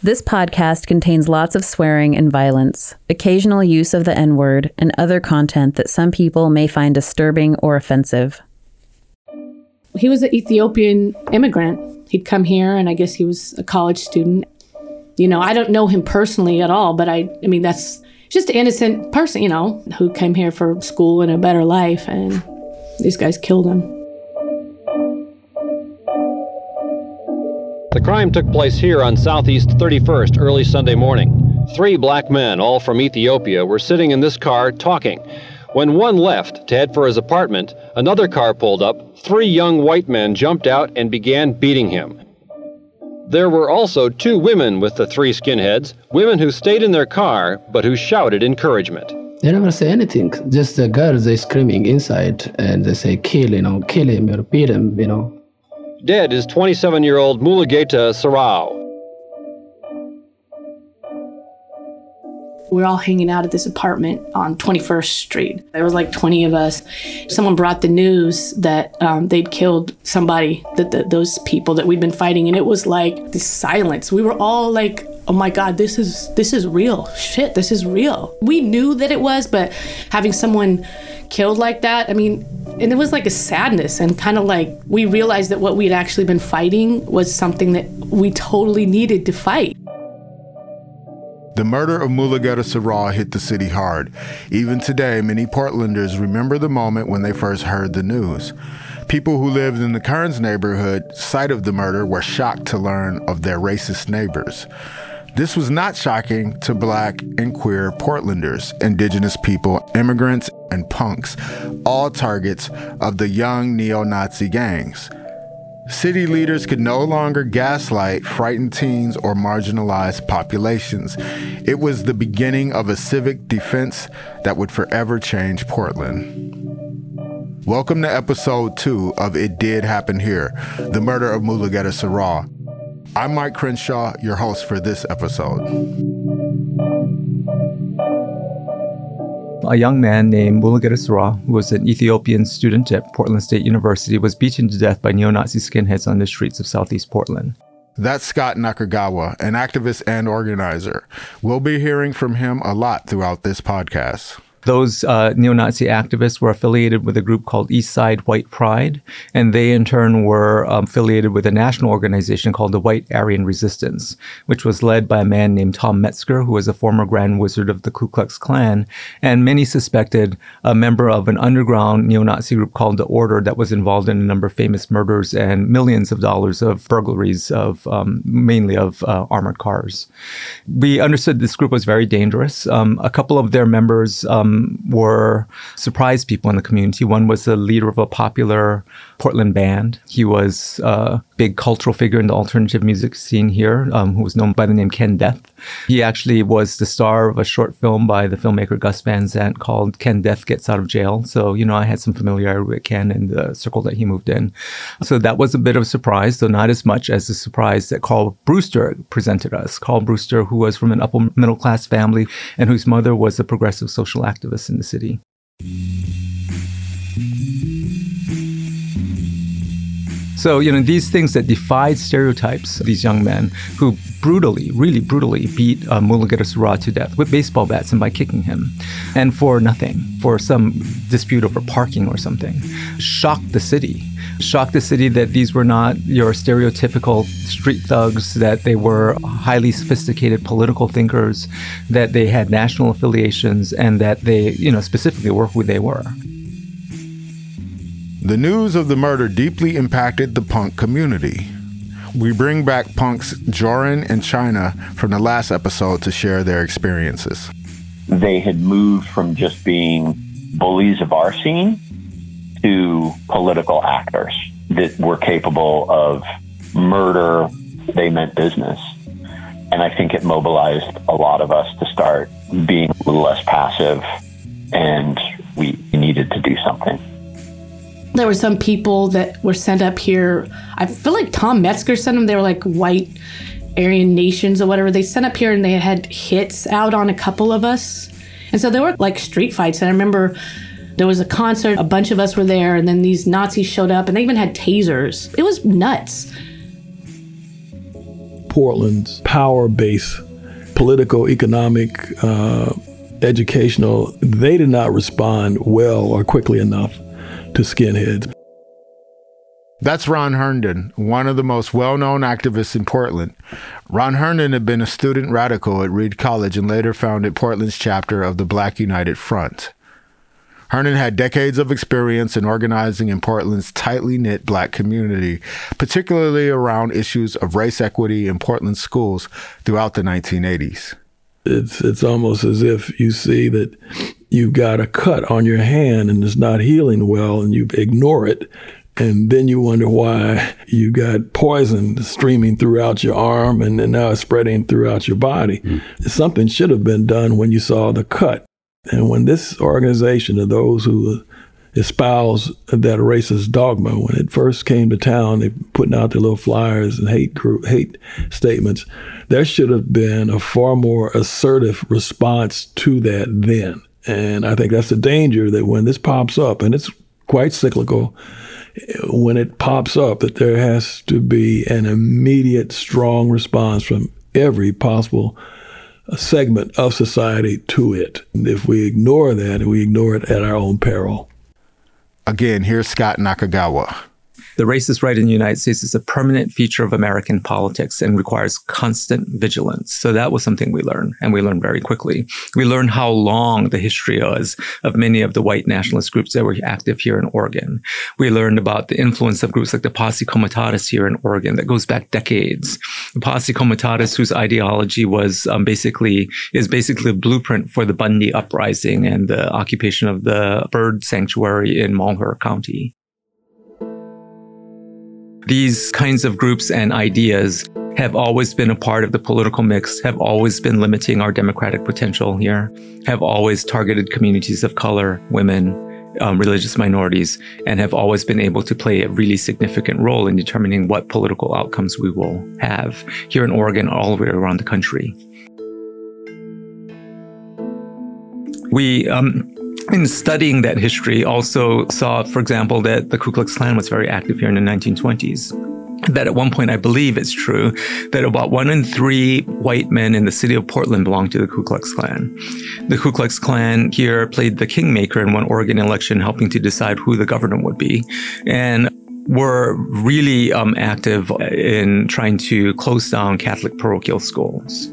This podcast contains lots of swearing and violence, occasional use of the N word, and other content that some people may find disturbing or offensive. He was an Ethiopian immigrant. He'd come here, and I guess he was a college student. You know, I don't know him personally at all, but I, I mean, that's just an innocent person, you know, who came here for school and a better life, and these guys killed him. The crime took place here on Southeast 31st early Sunday morning. Three black men, all from Ethiopia, were sitting in this car talking. When one left to head for his apartment, another car pulled up. Three young white men jumped out and began beating him. There were also two women with the three skinheads, women who stayed in their car but who shouted encouragement. They never say anything. Just the girls, they screaming inside and they say, kill, you know, kill him or beat him, you know. Dead is 27 year old Mulugeta Seraw. We were all hanging out at this apartment on 21st Street. There was like 20 of us. Someone brought the news that um, they'd killed somebody, that the, those people that we'd been fighting, and it was like this silence. We were all like, "Oh my God, this is this is real. Shit, this is real." We knew that it was, but having someone killed like that, I mean, and it was like a sadness and kind of like we realized that what we'd actually been fighting was something that we totally needed to fight. The murder of Mulugeta Seraw hit the city hard. Even today, many Portlanders remember the moment when they first heard the news. People who lived in the Kerns neighborhood, site of the murder, were shocked to learn of their racist neighbors. This was not shocking to black and queer Portlanders, indigenous people, immigrants, and punks, all targets of the young neo Nazi gangs. City leaders could no longer gaslight frightened teens or marginalized populations. It was the beginning of a civic defense that would forever change Portland. Welcome to episode two of It Did Happen Here The Murder of Mulugeta Seraw. I'm Mike Crenshaw, your host for this episode. A young man named Seraw, who was an Ethiopian student at Portland State University, was beaten to death by neo Nazi skinheads on the streets of southeast Portland. That's Scott Nakagawa, an activist and organizer. We'll be hearing from him a lot throughout this podcast. Those uh, neo Nazi activists were affiliated with a group called East Side White Pride, and they in turn were um, affiliated with a national organization called the White Aryan Resistance, which was led by a man named Tom Metzger, who was a former Grand Wizard of the Ku Klux Klan, and many suspected a member of an underground neo Nazi group called the Order that was involved in a number of famous murders and millions of dollars of burglaries of um, mainly of uh, armored cars. We understood this group was very dangerous. Um, a couple of their members um, were surprise people in the community. One was the leader of a popular Portland band. He was a big cultural figure in the alternative music scene here, um, who was known by the name Ken Death. He actually was the star of a short film by the filmmaker Gus Van Sant called Ken Death Gets Out of Jail. So, you know, I had some familiarity with Ken and the circle that he moved in. So that was a bit of a surprise, though not as much as the surprise that Carl Brewster presented us. Carl Brewster, who was from an upper middle class family and whose mother was a progressive social activist in the city. So, you know, these things that defied stereotypes, these young men who brutally, really brutally beat uh, to death with baseball bats and by kicking him, and for nothing, for some dispute over parking or something, shocked the city. Shocked the city that these were not your stereotypical street thugs, that they were highly sophisticated political thinkers, that they had national affiliations, and that they, you know, specifically were who they were. The news of the murder deeply impacted the punk community. We bring back punks Joran and China from the last episode to share their experiences. They had moved from just being bullies of our scene to political actors that were capable of murder. They meant business. And I think it mobilized a lot of us to start being a little less passive, and we needed to do something. There were some people that were sent up here. I feel like Tom Metzger sent them. They were like white Aryan nations or whatever. They sent up here and they had hits out on a couple of us. And so there were like street fights. And I remember there was a concert, a bunch of us were there, and then these Nazis showed up and they even had tasers. It was nuts. Portland's power base, political, economic, uh, educational, they did not respond well or quickly enough to skinheads. That's Ron Herndon, one of the most well known activists in Portland. Ron Herndon had been a student radical at Reed College and later founded Portland's chapter of the Black United Front. Herndon had decades of experience in organizing in Portland's tightly knit black community, particularly around issues of race equity in Portland schools throughout the 1980s. It's, it's almost as if you see that you've got a cut on your hand and it's not healing well and you ignore it and then you wonder why you got poison streaming throughout your arm and, then now it's spreading throughout your body. Mm. Something should have been done when you saw the cut. And when this organization of those who espouse that racist dogma, when it first came to town, they putting out their little flyers and hate group, hate statements. There should have been a far more assertive response to that then. And I think that's the danger that when this pops up, and it's quite cyclical, when it pops up, that there has to be an immediate, strong response from every possible segment of society to it. And if we ignore that, we ignore it at our own peril. Again, here's Scott Nakagawa. The racist right in the United States is a permanent feature of American politics and requires constant vigilance. So that was something we learned, and we learned very quickly. We learned how long the history was of many of the white nationalist groups that were active here in Oregon. We learned about the influence of groups like the Posse Comitatus here in Oregon that goes back decades. The Posse Comitatus, whose ideology was um, basically is basically a blueprint for the Bundy uprising and the occupation of the bird sanctuary in Malheur County. These kinds of groups and ideas have always been a part of the political mix, have always been limiting our democratic potential here, have always targeted communities of color, women, um, religious minorities, and have always been able to play a really significant role in determining what political outcomes we will have here in Oregon, all the way around the country. We um, in studying that history, also saw, for example, that the Ku Klux Klan was very active here in the 1920s. That at one point, I believe it's true, that about one in three white men in the city of Portland belonged to the Ku Klux Klan. The Ku Klux Klan here played the kingmaker in one Oregon election, helping to decide who the governor would be. And were really um, active in trying to close down Catholic parochial schools.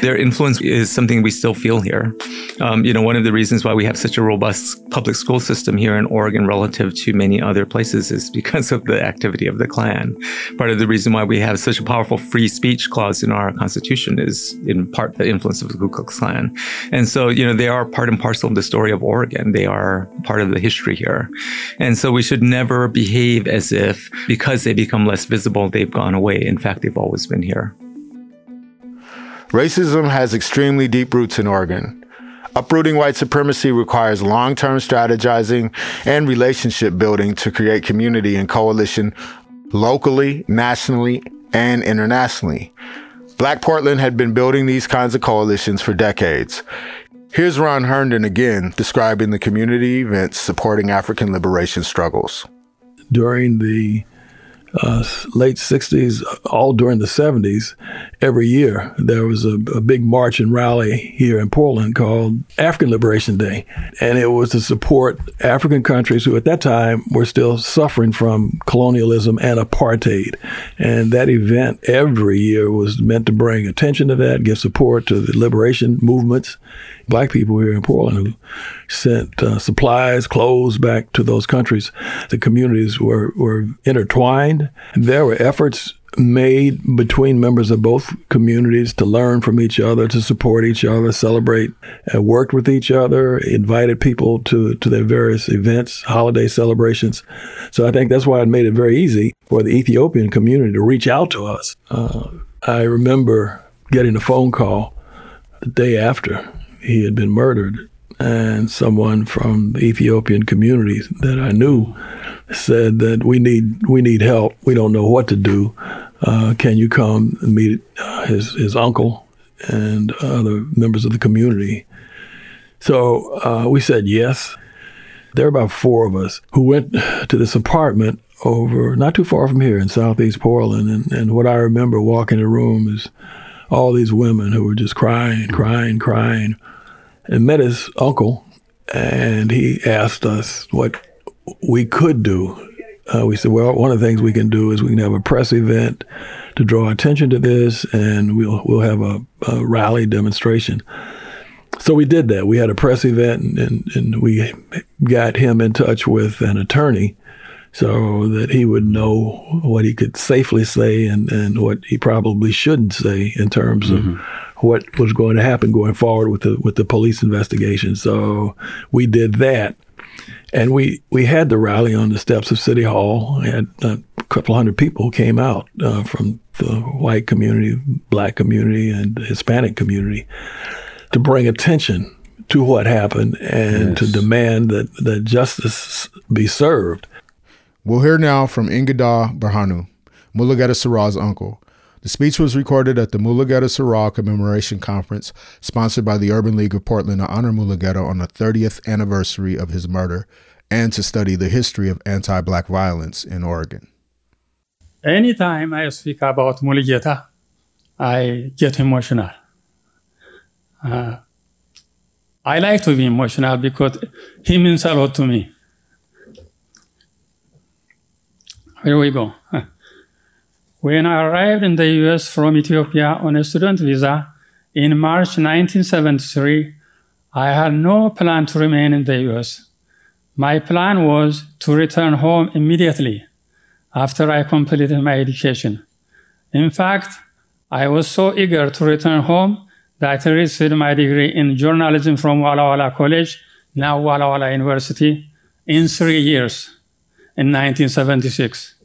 Their influence is something we still feel here. Um, you know, one of the reasons why we have such a robust public school system here in Oregon relative to many other places is because of the activity of the Klan. Part of the reason why we have such a powerful free speech clause in our Constitution is in part the influence of the Ku Klux Klan. And so, you know, they are part and parcel of the story of Oregon. They are part of the history here. And so we should never behave as if because they become less visible, they've gone away. In fact, they've always been here. Racism has extremely deep roots in Oregon. Uprooting white supremacy requires long term strategizing and relationship building to create community and coalition locally, nationally, and internationally. Black Portland had been building these kinds of coalitions for decades. Here's Ron Herndon again describing the community events supporting African liberation struggles during the uh, late 60s, all during the 70s, every year there was a, a, big march and rally here in Portland called African Liberation Day. And it was to support African countries who at that time were still suffering from colonialism and apartheid. And that event every year was meant to bring attention to that, give support to the liberation movements black people here in Portland who sent uh, supplies, clothes back to those countries. The communities were, were intertwined. There were efforts made between members of both communities to learn from each other, to support each other, celebrate, uh, worked with each other, invited people to, to their various events, holiday celebrations. So I think that's why it made it very easy for the Ethiopian community to reach out to us. Uh, I remember getting a phone call the day after he had been murdered. And someone from the Ethiopian community that I knew said that we need we need help. We don't know what to do. Uh, can you come and meet uh, his his uncle and other members of the community? So uh, we said yes. There were about four of us who went to this apartment over not too far from here in southeast Portland. And, and what I remember walking the room is all these women who were just crying, crying, crying, and met his uncle. And he asked us what we could do. Uh, we said, well, one of the things we can do is we can have a press event to draw attention to this, and we'll we'll have a, a rally demonstration. So we did that. We had a press event, and, and, and we got him in touch with an attorney so that he would know what he could safely say and, and what he probably shouldn't say in terms of mm-hmm. What was going to happen going forward with the with the police investigation. So we did that, and we we had the rally on the steps of City Hall. We had a couple hundred people came out uh, from the white community, black community, and Hispanic community to bring attention to what happened and yes. to demand that, that justice be served. We'll hear now from Engedaw Berhanu, Mulugeta Seraw's uncle. The speech was recorded at the Mulugeta Seraw Commemoration Conference, sponsored by the Urban League of Portland to honor Mulugeta on the 30th anniversary of his murder and to study the history of anti black violence in Oregon. Anytime I speak about Mulugeta, I get emotional. Uh, I like to be emotional because he means a lot to me. Here we go. When I arrived in the US from Ethiopia on a student visa in March 1973, I had no plan to remain in the US. My plan was to return home immediately after I completed my education. In fact, I was so eager to return home that I received my degree in journalism from Walla Walla College, now Walla Walla University, in three years in 1976.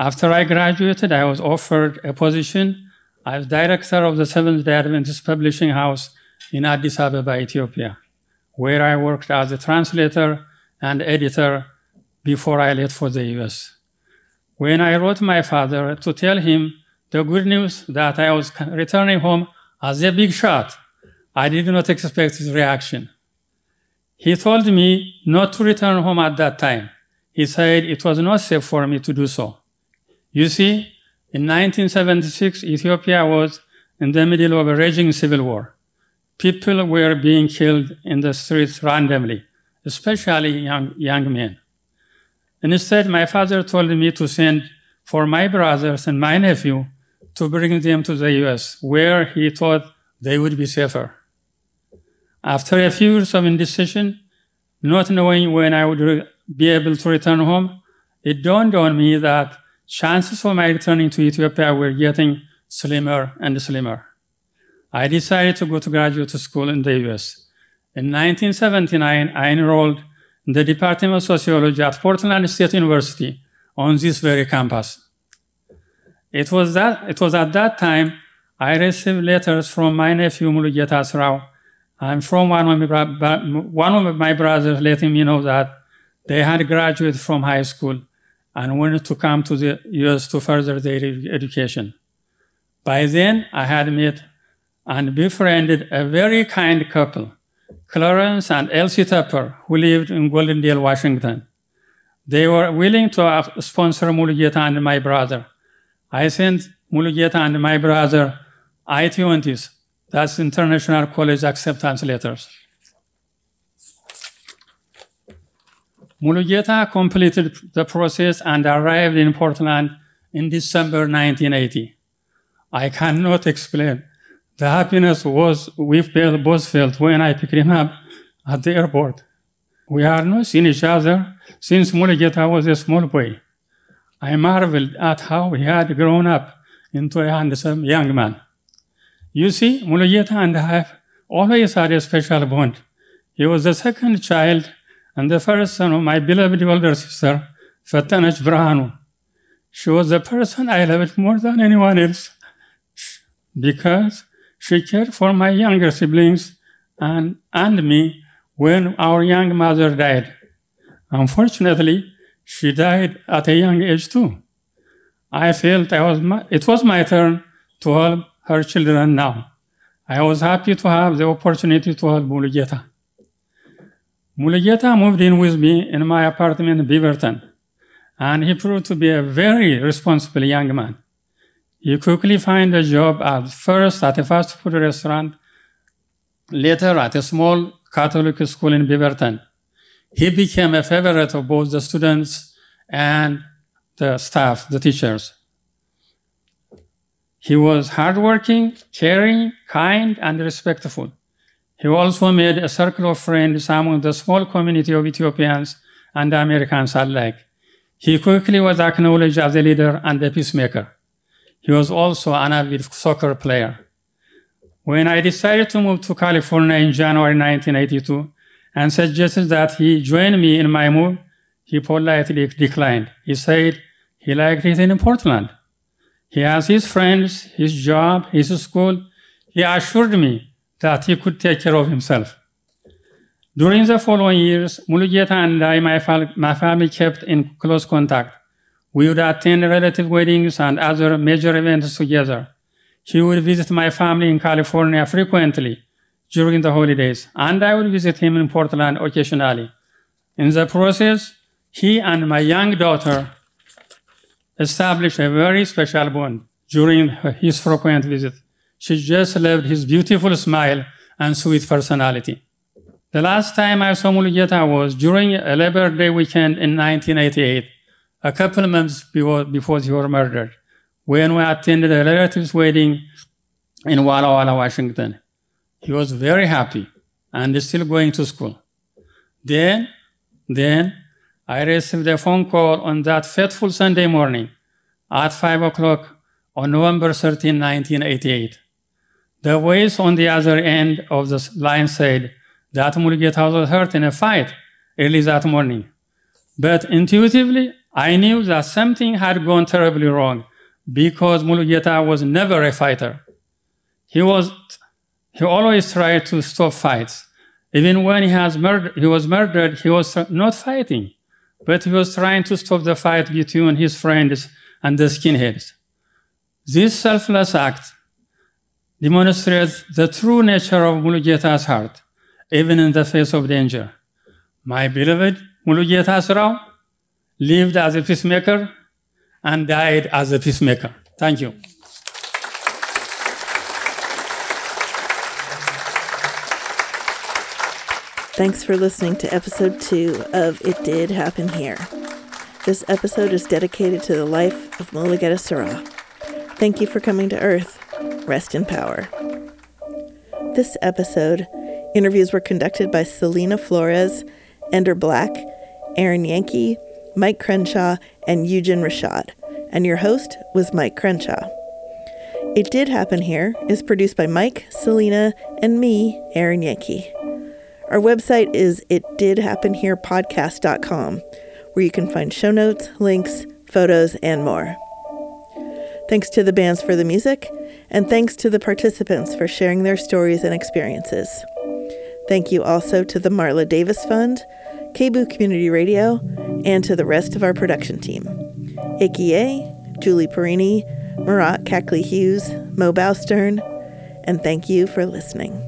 After I graduated, I was offered a position as director of the Seventh day Adventist Publishing House in Addis Ababa, Ethiopia, where I worked as a translator and editor before I left for the US. When I wrote my father to tell him the good news that I was returning home as a big shot, I did not expect his reaction. He told me not to return home at that time. He said it was not safe for me to do so. You see, in 1976, Ethiopia was in the middle of a raging civil war. People were being killed in the streets randomly, especially young, young men. Instead, my father told me to send for my brothers and my nephew to bring them to the US, where he thought they would be safer. After a few years of indecision, not knowing when I would be able to return home, it dawned on me that chances for my returning to Ethiopia were getting slimmer and slimmer. I decided to go to graduate school in the US. In 1979, I enrolled in the Department of Sociology at Portland State University on this very campus. It was, that, it was at that time I received letters from my nephew Mulugeta Seraw and from one of, my, one of my brothers letting me know that they had graduated from high school and wanted to come to the US to further their education. By then, I had met and befriended a very kind couple, Clarence and Elsie Tupper, who lived in Goldendale, Washington. They were willing to uh, sponsor Mulugeta and my brother. I sent Mulugeta and my brother I-20s, that's International College Acceptance Letters. Mulugeta completed the process and arrived in Portland in December 1980. I cannot explain the happiness was we felt, both felt when I picked him up at the airport. We had not seen each other since Mulugeta was a small boy. I marveled at how he had grown up into a handsome young man. You see, Mulugeta and I have always had a special bond. He was the second child and the first son of my beloved older sister, Fatanaj Brahanu. She was the person I loved more than anyone else because she cared for my younger siblings and, and me when our young mother died. Unfortunately, she died at a young age too. I felt I was my, it was my turn to help her children now. I was happy to have the opportunity to help Mulugeta. Mulugeta moved in with me in my apartment in Beaverton. and he proved to be a very responsible young man. He quickly found a job at first at a fast food restaurant, later at a small Catholic school in Beaverton. He became a favorite of both the students and the staff, the teachers. He was hardworking, caring, kind, and respectful. He also made a circle of friends among the small community of Ethiopians and Americans alike. He quickly was acknowledged as a leader and a peacemaker. He was also an avid soccer player. When I decided to move to California in January 1982 and suggested that he join me in my move, he politely declined. He said he liked it in Portland. He has his friends, his job, his school. He assured me that he could take care of himself. During the following years, Mulugeta and I, my, my family, kept in close contact. We would attend relative weddings and other major events together. He would visit my family in California frequently during the holidays, and I would visit him in Portland occasionally. In the process, he and my young daughter established a very special bond during his frequent visit. She just loved his beautiful smile and sweet personality. The last time I saw Mulugeta was during a Labor Day weekend in 1988, a couple months before, before he was murdered, when we attended a relative's wedding in Walla Walla, Washington. He was very happy and still going to school. Then, then I received a phone call on that fateful Sunday morning at 5 o'clock on November 13, 1988. The voice on the other end of the line said that Mulugeta was hurt in a fight early that morning. But intuitively, I knew that something had gone terribly wrong because Mulugeta was never a fighter. He was he always tried to stop fights. Even when he, has murder, he was murdered, he was not fighting, but he was trying to stop the fight between his friends and the skinheads. This selfless act demonstrates the true nature of Mulugeta's heart, even in the face of danger. My beloved Mulugeta Seraw lived as a peacemaker and died as a peacemaker. Thank you. Thanks for listening to episode two of It Did Happen Here. This episode is dedicated to the life of Mulugeta Seraw. Thank you for coming to Earth. Rest in power. This episode, interviews were conducted by Selena Flores, Ender Black, Aaron Yankee, Mike Crenshaw, and Eugen Rashad, and your host was Mike Crenshaw. It Did Happen Here is produced by Mike, Selena, and me, Aaron Yankee. Our website is itdidhappenherepodcast.com, where you can find show notes, links, photos, and more. Thanks to the bands for the music, and thanks to the participants for sharing their stories and experiences. Thank you also to the Marla Davis Fund, KBOO Community Radio, and to the rest of our production team. Ikie, Julie Perini, Marat Cackley Hughes, Mo Bowstern, and thank you for listening.